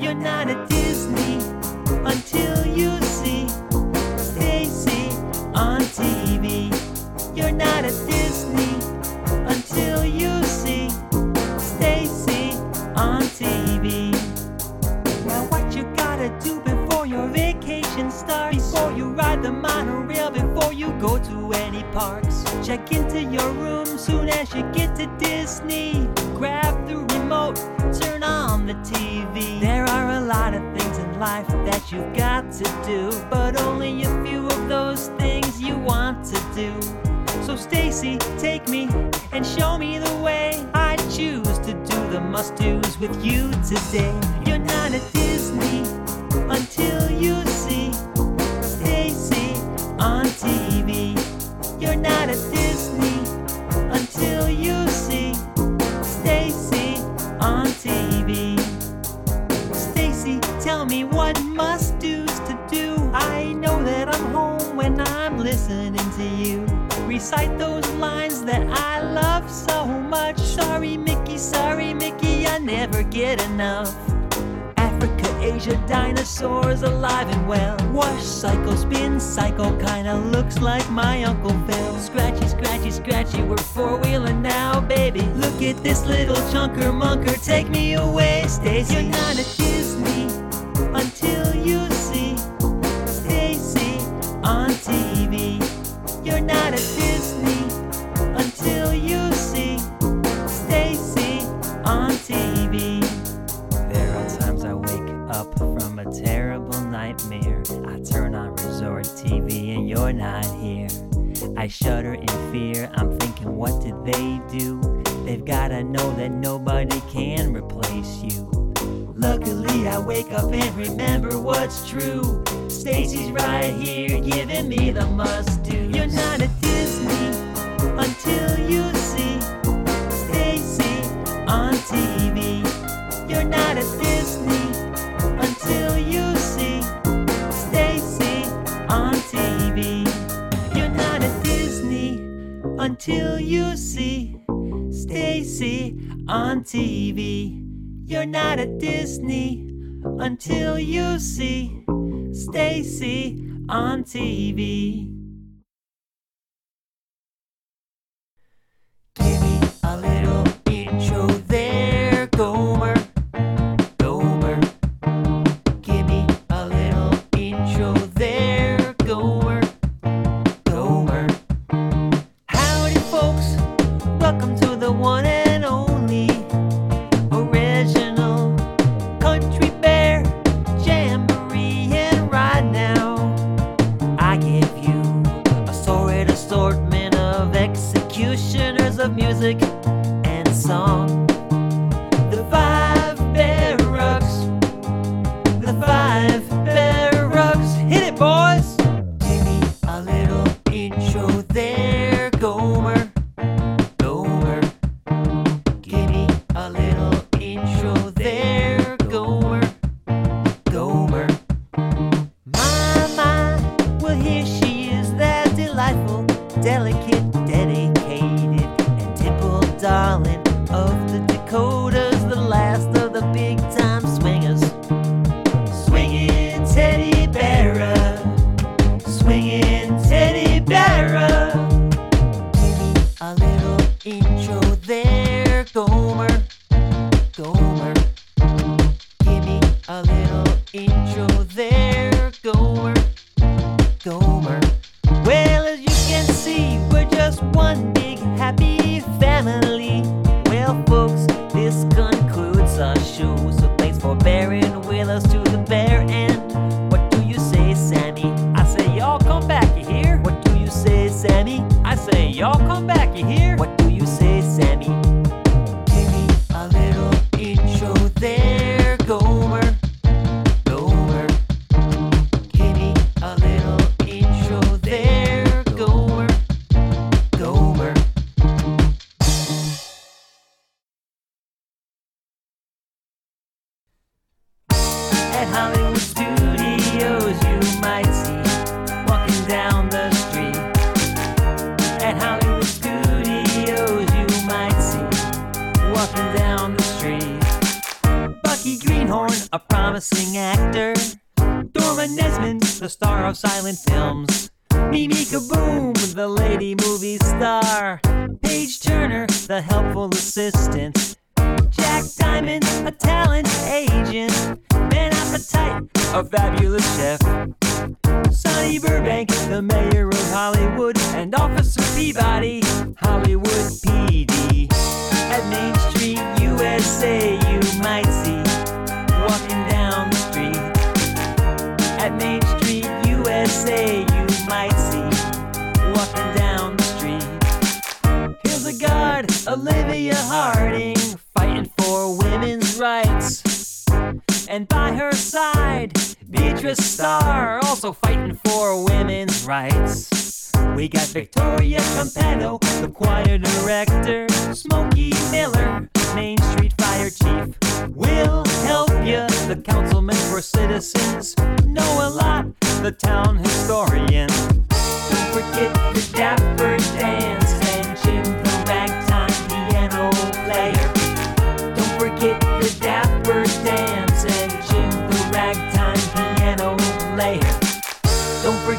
You're not a Disney until you see Stacy on TV. You're not a Disney until you see Stacy on TV. Now what you gotta do before your vacation starts? Before you ride the monorail, before you go to any parks. Check into your room soon as you get to Disney. Grab the remote, turn on the TV. There are a lot of things in life that you've got to do, but only a few of those things you want to do. So Stacy, take me and show me the way. I choose to do the must-dos with you today. You're not a Disney until you see Stacy on TV. You're not a Disney until you see Stacy on TV. Stacy, tell me what must do's to do. I know that I'm home when I'm listening to you. Recite those lines that I love so much. Sorry, Mickey, sorry, Mickey, I never get enough. Asia, dinosaurs alive and well. Wash cycle, spin cycle, kinda looks like my Uncle Phil. Scratchy, scratchy, scratchy, we're four wheeling now, baby. Look at this little chunker munker, take me away, Stacy. You're not a Disney until you see Stacy on TV. You're not a I shudder in fear. I'm thinking, what did they do? They've gotta know that nobody can replace you. Luckily, I wake up and remember what's true. Stacy's right here, giving me the must do. You're not a Disney until you see Stacy on TV. Until you see Stacy on TV. You're not a Disney until you see Stacy on TV. Teddy Hollywood Studios, you might see walking down the street. At Hollywood Studios, you might see walking down the street. Bucky Greenhorn a promising actor. Dora Nesmond, the star of silent films. Mimi Kaboom, the lady movie star. Paige Turner, the helpful assistant. Jack Diamond, a talent agent. Appetite, a fabulous chef. Sonny Burbank, the mayor of Hollywood. And Officer Peabody, Hollywood PD. At Main Street, USA, you might see walking down the street. At Main Street, USA, you might see walking down the street. Here's a guard, Olivia Harding, And by her side, Beatrice Starr, also fighting for women's rights. We got Victoria Campano, the choir director, Smokey Miller, Main Street Fire Chief. We'll help you, the councilman for citizens. Know a lot, the town historian. Don't forget the dapper dance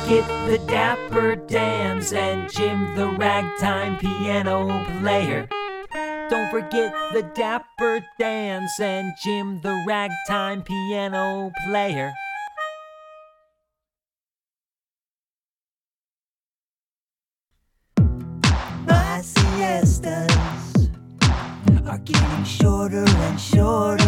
Forget the dapper dance and Jim the ragtime piano player. Don't forget the dapper dance and Jim the ragtime piano player. My siestas are getting shorter and shorter.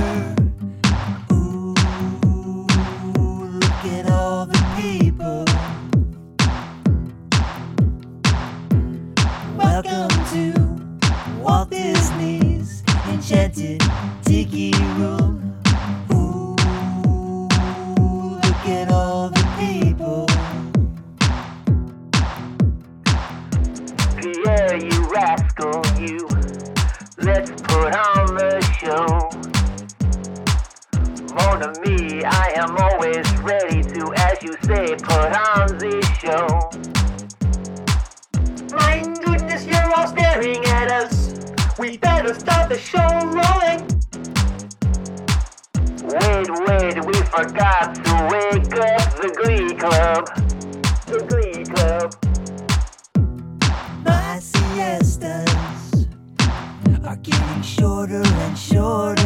Getting shorter and shorter.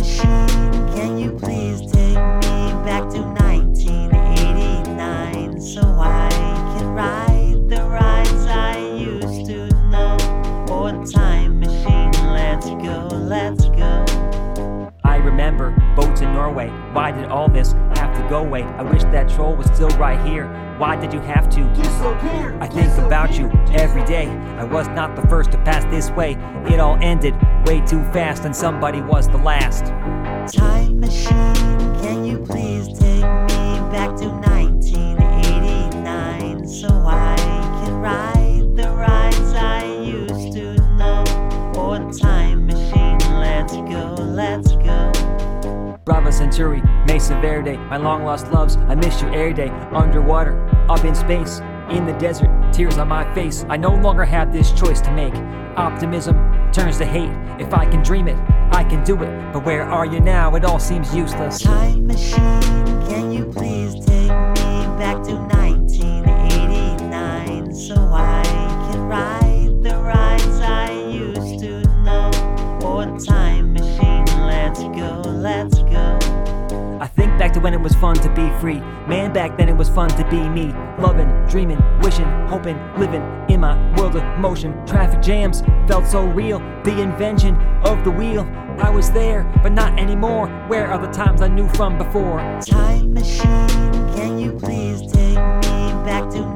Machine, can you please take me back to 1989 so I can ride the rides I used to know? Oh, time machine, let's go, let's go. I remember boats in Norway. Why did all this have to go away? I wish that troll was still right here. Why did you have to disappear? I think about you every day. I was not the first to pass this way. It all ended way too fast, and somebody was the last. Time machine, can you please take me back to 1989 so I can ride the rides I used to know? Or time machine, let's go, let's go. Brava Centauri, Mesa Verde, my long lost loves, I miss you every day. Underwater, up in space, in the desert, tears on my face. I no longer have this choice to make. Optimism turns to hate. If I can dream it, I can do it. But where are you now? It all seems useless. Time machine, can you please to when it was fun to be free. Man, back then it was fun to be me. Loving, dreaming, wishing, hoping, living in my world of motion. Traffic jams felt so real. The invention of the wheel. I was there, but not anymore. Where are the times I knew from before? Time machine, can you please take me back to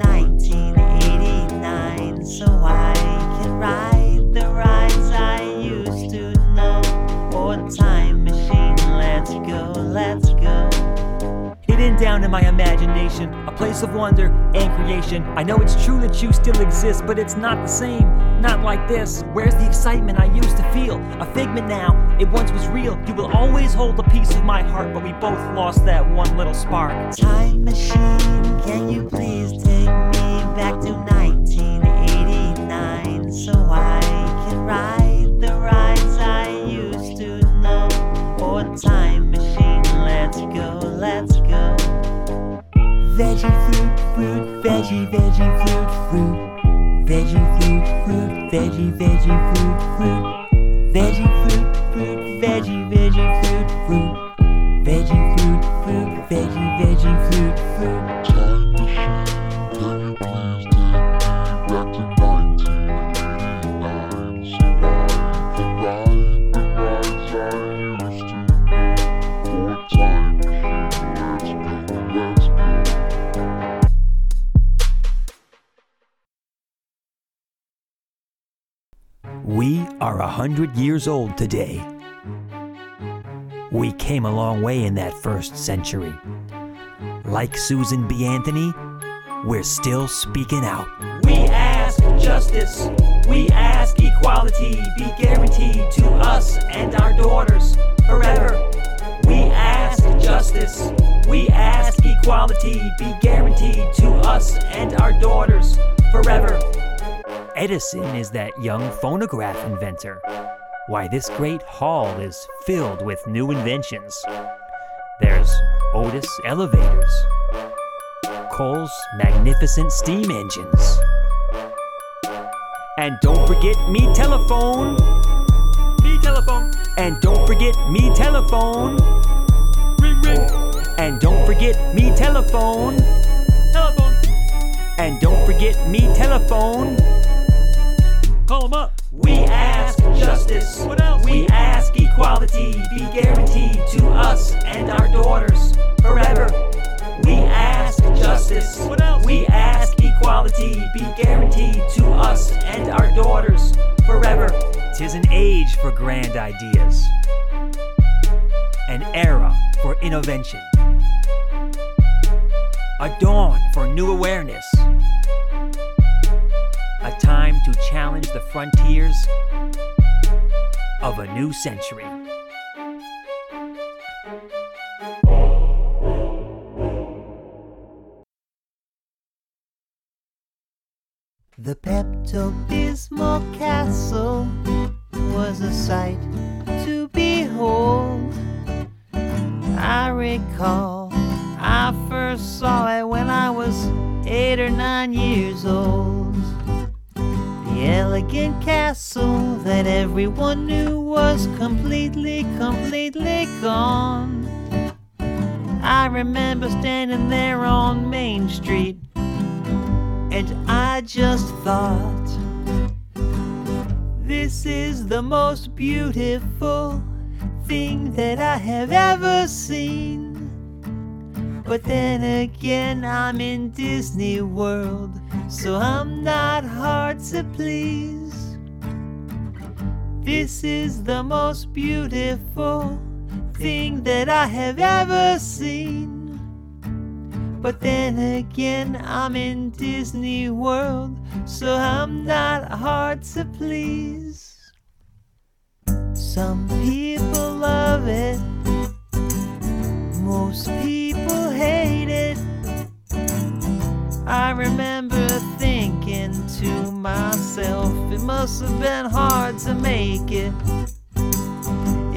down in my imagination, a place of wonder and creation. I know it's true that you still exist, but it's not the same. Not like this. Where's the excitement I used to feel? A figment now, it once was real. You will always hold a piece of my heart, but we both lost that one little spark. Time machine, can you please take me back to 1989 so I Veggie fruit, fruit, veggie, veggie fruit, fruit. Veggie fruit, fruit, veggie, veggie fruit, fruit. Veggie fruit, fruit, veggie, veggie fruit, fruit. Veggie fruit, fruit, veggie, veggie are a hundred years old today. We came a long way in that first century. Like Susan B. Anthony, we're still speaking out. We ask justice. We ask equality be guaranteed to us and our daughters forever. We ask justice. We ask equality be guaranteed to us and our daughters forever. Edison is that young phonograph inventor. Why, this great hall is filled with new inventions. There's Otis elevators, Cole's magnificent steam engines. And don't forget me telephone. Me telephone. And don't forget me telephone. Ring ring. And don't forget me telephone. Telephone. And don't forget me telephone. Call them up. We ask justice. What else? We ask equality be guaranteed to us and our daughters forever. We ask justice. What else? We ask equality be guaranteed to us and our daughters forever. Tis an age for grand ideas, an era for innovation, a dawn for new awareness challenge the frontiers of a new century. The Pepto Bismol Castle was a sight to behold. I recall I first saw it when I was eight or nine years old. Elegant castle that everyone knew was completely, completely gone. I remember standing there on Main Street and I just thought, this is the most beautiful thing that I have ever seen. But then again, I'm in Disney World, so I'm not hard to please. This is the most beautiful thing that I have ever seen. But then again, I'm in Disney World, so I'm not hard to please. Some people love it, most people I remember thinking to myself, it must have been hard to make it.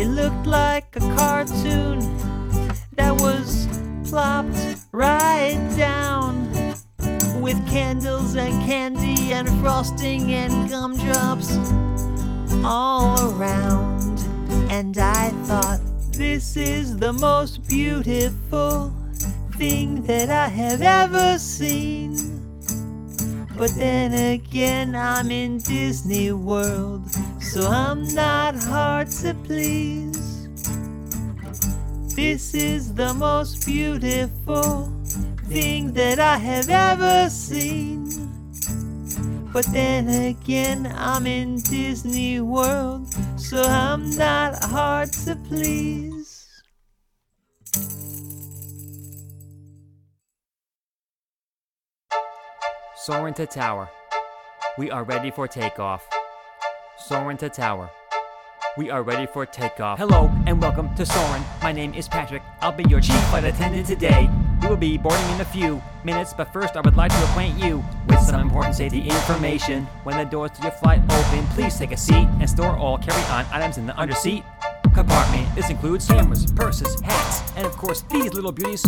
It looked like a cartoon that was plopped right down with candles and candy and frosting and gumdrops all around. And I thought, this is the most beautiful thing that I have ever seen. But then again, I'm in Disney World, so I'm not hard to please. This is the most beautiful thing that I have ever seen. But then again, I'm in Disney World, so I'm not hard to please. Soaring to tower. We are ready for takeoff. Soaring to tower. We are ready for takeoff. Hello and welcome to Soarin'. My name is Patrick. I'll be your chief flight attendant today. We will be boarding in a few minutes, but first I would like to acquaint you with some important safety information. When the doors to your flight open, please take a seat and store all carry-on items in the underseat compartment. This includes cameras, purses, hats, and of course these little beauties.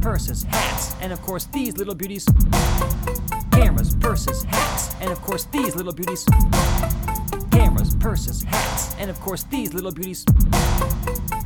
Purses, hats, and of course these little beauties. Cameras, purses, hats, and of course these little beauties. Cameras, purses, hats, and of course these little beauties.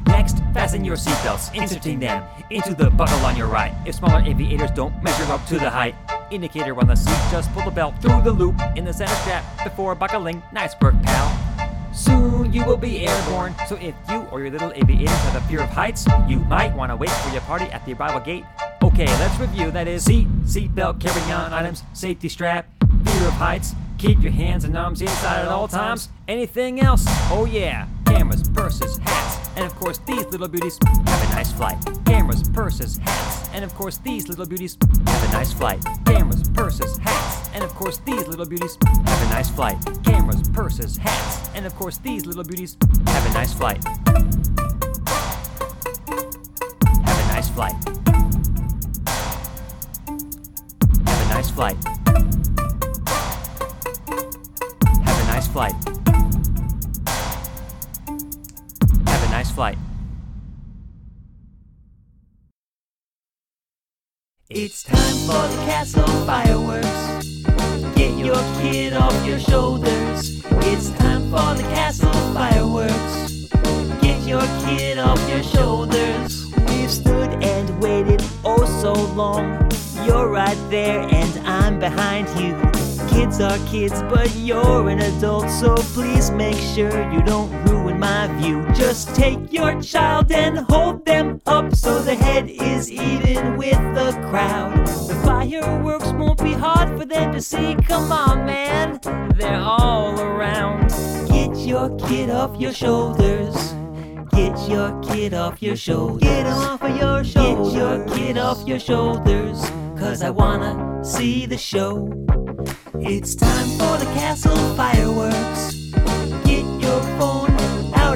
Next, fasten your seatbelts, inserting them into the buckle on your right. If smaller aviators don't measure up to the height, indicator on the seat, just pull the belt through the loop in the center strap before buckling. Nice work, pal. Soon you will be airborne, so if you or your little aviators have a fear of heights, you might want to wait for your party at the arrival gate. Okay, let's review. That is seat, seatbelt, carry-on items, safety strap, fear of heights. Keep your hands and arms inside at all times. Anything else? Oh yeah, cameras, purses, hats, and of course these little beauties. Have a nice flight. Cameras, purses, hats, and of course these little beauties. Have a nice flight. Cameras, purses, hats, and of course these little beauties. Have a nice flight. Cameras, purses, hats, and of course these little beauties. Have a nice flight. Have a nice flight. Have a nice flight. Have a nice flight. Have a nice flight. It's time for the castle fireworks. Get your kid off your shoulders. It's time for the castle fireworks. Get your kid off your shoulders. We've stood and waited oh so long. You're right there and I'm behind you. Kids are kids, but you're an adult, so please make sure you don't ruin my view. Just take your child and hold them up so the head is even with the crowd. The fireworks won't be hard for them to see. Come on, man, they're all around. Get your kid off your shoulders. Get your kid off your shoulders. Get him off of your shoulders. Get your kid off your shoulders. Cause I wanna see the show. It's time for the castle fireworks.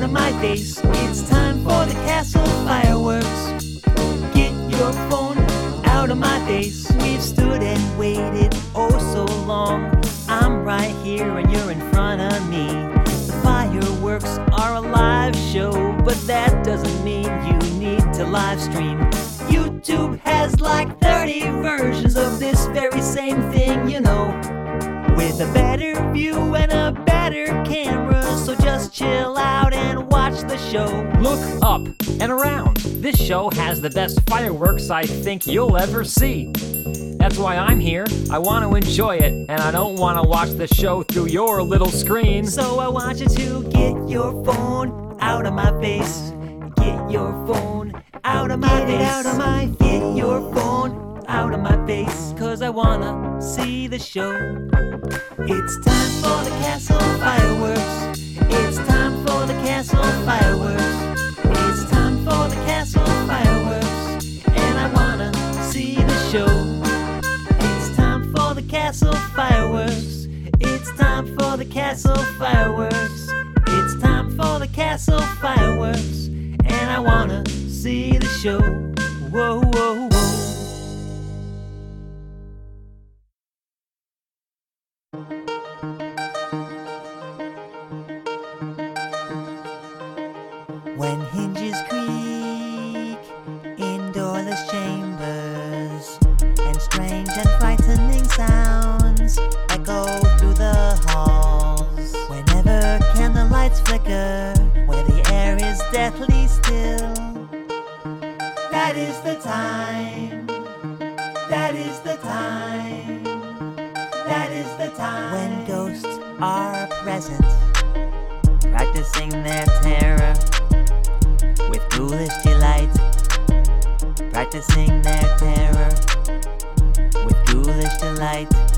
Of my face. It's time for the castle fireworks. Get your phone out of my face. We've stood and waited oh so long. I'm right here and you're in front of me. The fireworks are a live show, but that doesn't mean you need to live stream. YouTube has like 30 versions of this very same thing, you know. With a better view and a better camera, so just chill out and watch the show. Look up and around. This show has the best fireworks I think you'll ever see. That's why I'm here. I want to enjoy it, and I don't want to watch the show through your little screen. So I want you to get your phone out of my face. Get your phone out of my face. Get out of my Get your phone out of my face, cause I wanna see the show. It's time for the castle fireworks. Time when ghosts are present, practicing their terror with ghoulish delight, practicing their terror with ghoulish delight.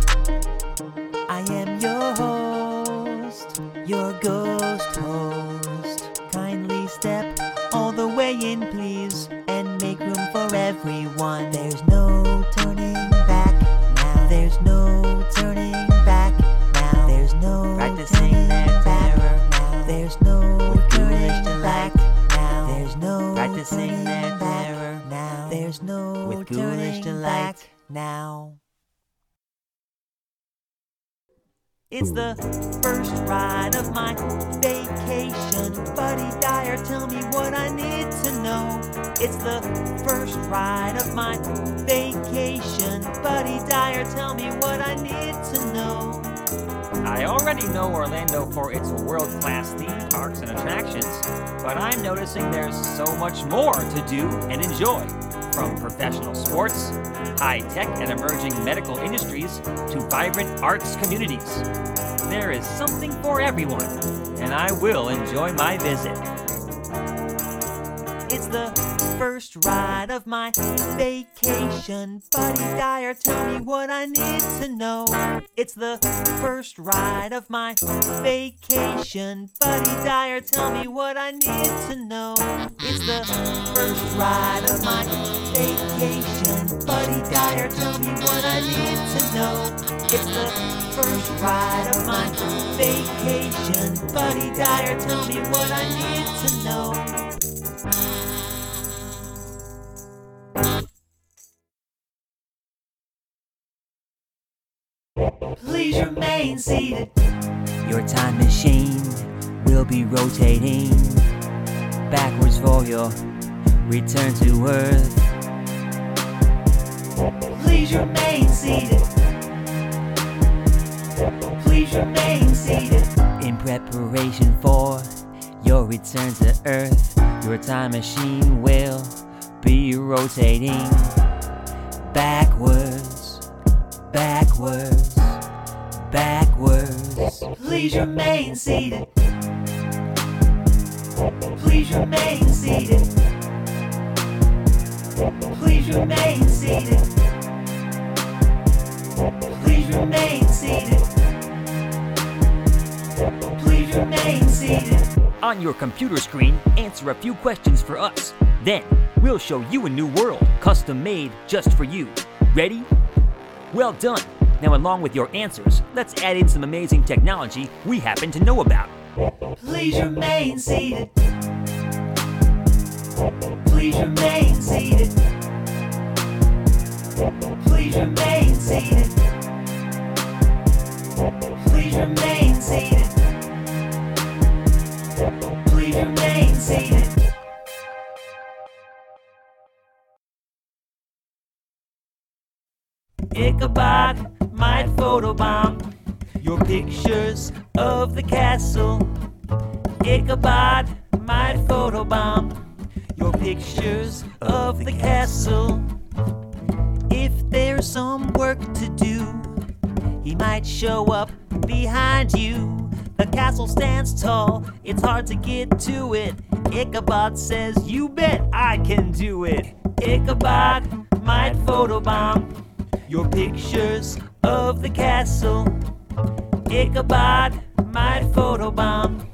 The first ride of my vacation. Buddy Dyer, tell me what I need to know. It's the first ride of my vacation. Buddy Dyer, tell me what I need to know. I already know Orlando for its world class theme parks and attractions, but I'm noticing there's so much more to do and enjoy. From professional sports, high tech and emerging medical industries, to vibrant arts communities. There is something for everyone, and I will enjoy my visit. It's the first ride of my vacation. Buddy Dyer, tell me what I need to know. It's the first ride of my vacation. Buddy Dyer, tell me what I need to know. It's the first ride of my vacation. Buddy Dyer, tell me what I need to know. It's the first ride of my vacation. Buddy Dyer, tell me what I need to know. Please remain seated. Your time machine will be rotating backwards for your return to Earth. Please remain seated. Please remain seated. In preparation for your return to Earth, your time machine will be rotating backwards, backwards, backwards. Please remain seated. Please remain seated. Please remain seated. Please remain seated. Please remain seated. On your computer screen, answer a few questions for us. Then, we'll show you a new world, custom made just for you. Ready? Well done. Now, along with your answers, let's add in some amazing technology we happen to know about. Please remain seated. Please remain seated. Please remain seated. Please remain Please remain seated. Ichabod might photobomb your pictures of the castle. Ichabod might photobomb your pictures of the castle. If there's some work to do, he might show up behind you. The castle stands tall, it's hard to get to it. Ichabod says, You bet I can do it. Ichabod might photobomb your pictures of the castle. Ichabod might photobomb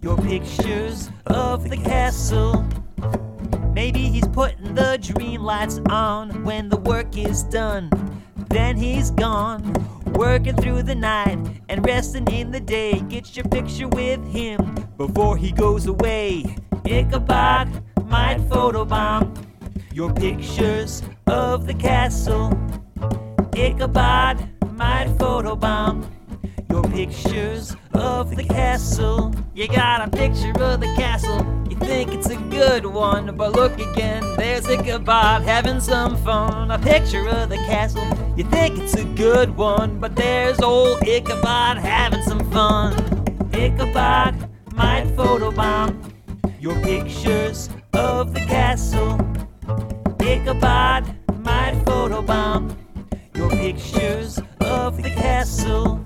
your pictures of the castle. Maybe he's putting the dream lights on when the work is done. Then he's gone, working through the night and resting in the day. Get your picture with him before he goes away. Ichabod might photobomb your pictures of the castle. Ichabod might photobomb your pictures of the castle. You got a picture of the castle, you think it's a good one, but look again, there's Ichabod having some fun. A picture of the castle, you think it's a good one, but there's old Ichabod having some fun. Ichabod might photobomb your pictures of the castle. Ichabod might photobomb your pictures of the castle.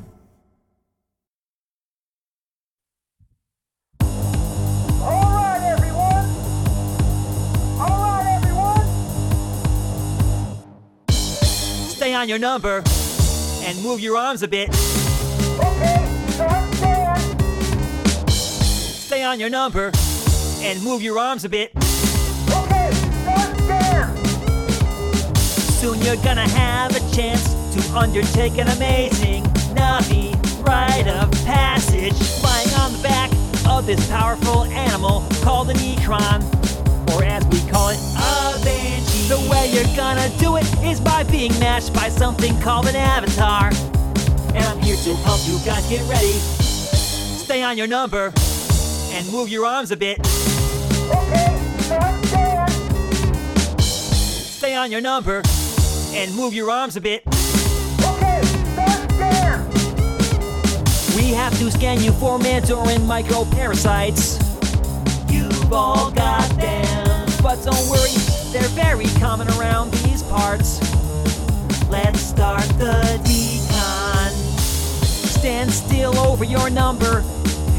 On your number and move your arms a bit. Okay, start stand! Stay on your number and move your arms a bit. Okay, start stand! Soon you're gonna have a chance to undertake an amazing Na'vi rite of passage. Flying on the back of this powerful animal called an Ikran, or as we call it, a Banshee. The way you're gonna do it is by being matched by something called an avatar. And I'm here to help you guys get ready. Stay on your number and move your arms a bit. Okay, stand! Stay on your number and move your arms a bit. Okay, stand! We have to scan you for Pandoran microparasites. You've all got them. But don't worry, they're very common around these parts. Let's start the decon. Stand still over your number.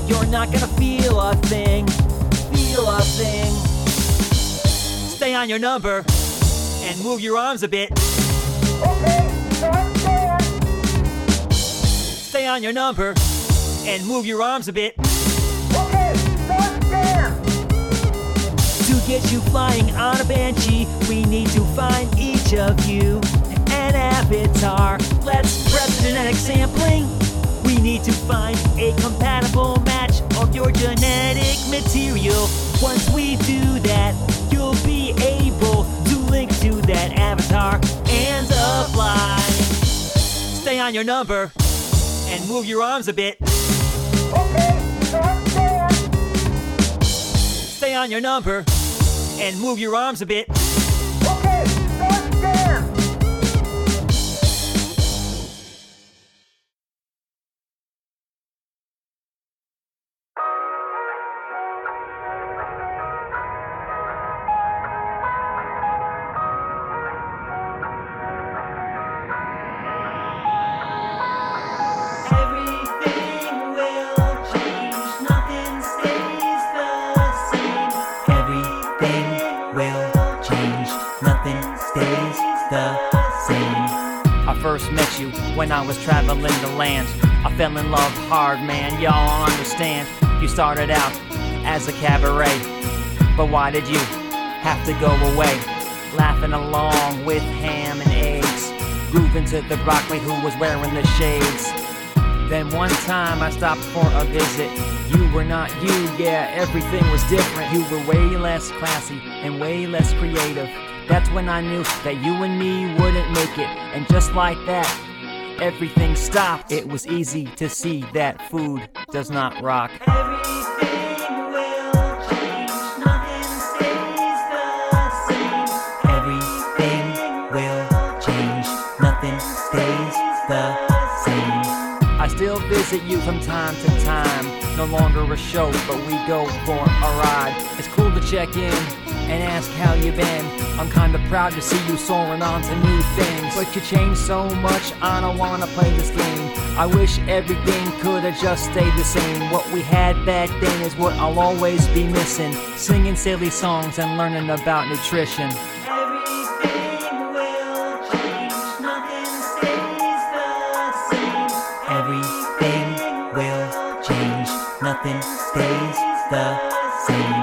You're not gonna feel a thing. Feel a thing. Stay on your number and move your arms a bit. Okay! Stay on your number and move your arms a bit. Get you flying on a banshee, we need to find each of you an avatar. Let's prep genetic sampling. We need to find a compatible match of your genetic material. Once we do that, you'll be able to link to that avatar and apply. Stay on your number and move your arms a bit. Okay! Stay on your number and move your arms a bit. Change, nothing stays the same. I first met you when I was traveling the land. I fell in love hard, man, y'all understand. You started out as a cabaret, but why did you have to go away? Laughing along with ham and eggs, grooving to the broccoli who was wearing the shades. Then one time I stopped for a visit. You were not you, yeah, everything was different. You were way less classy and way less creative. That's when I knew that you and me wouldn't make it. And just like that, everything stopped. It was easy to see that food does not rock. Visit you from time to time. No longer a show, but we go for a ride. It's cool to check in and ask how you've been. I'm kinda proud to see you soaring on to new things. But you changed so much, I don't wanna play this game. I wish everything could have just stayed the same. What we had back then is what I'll always be missing. Singing silly songs and learning about nutrition. Nothing stays the same.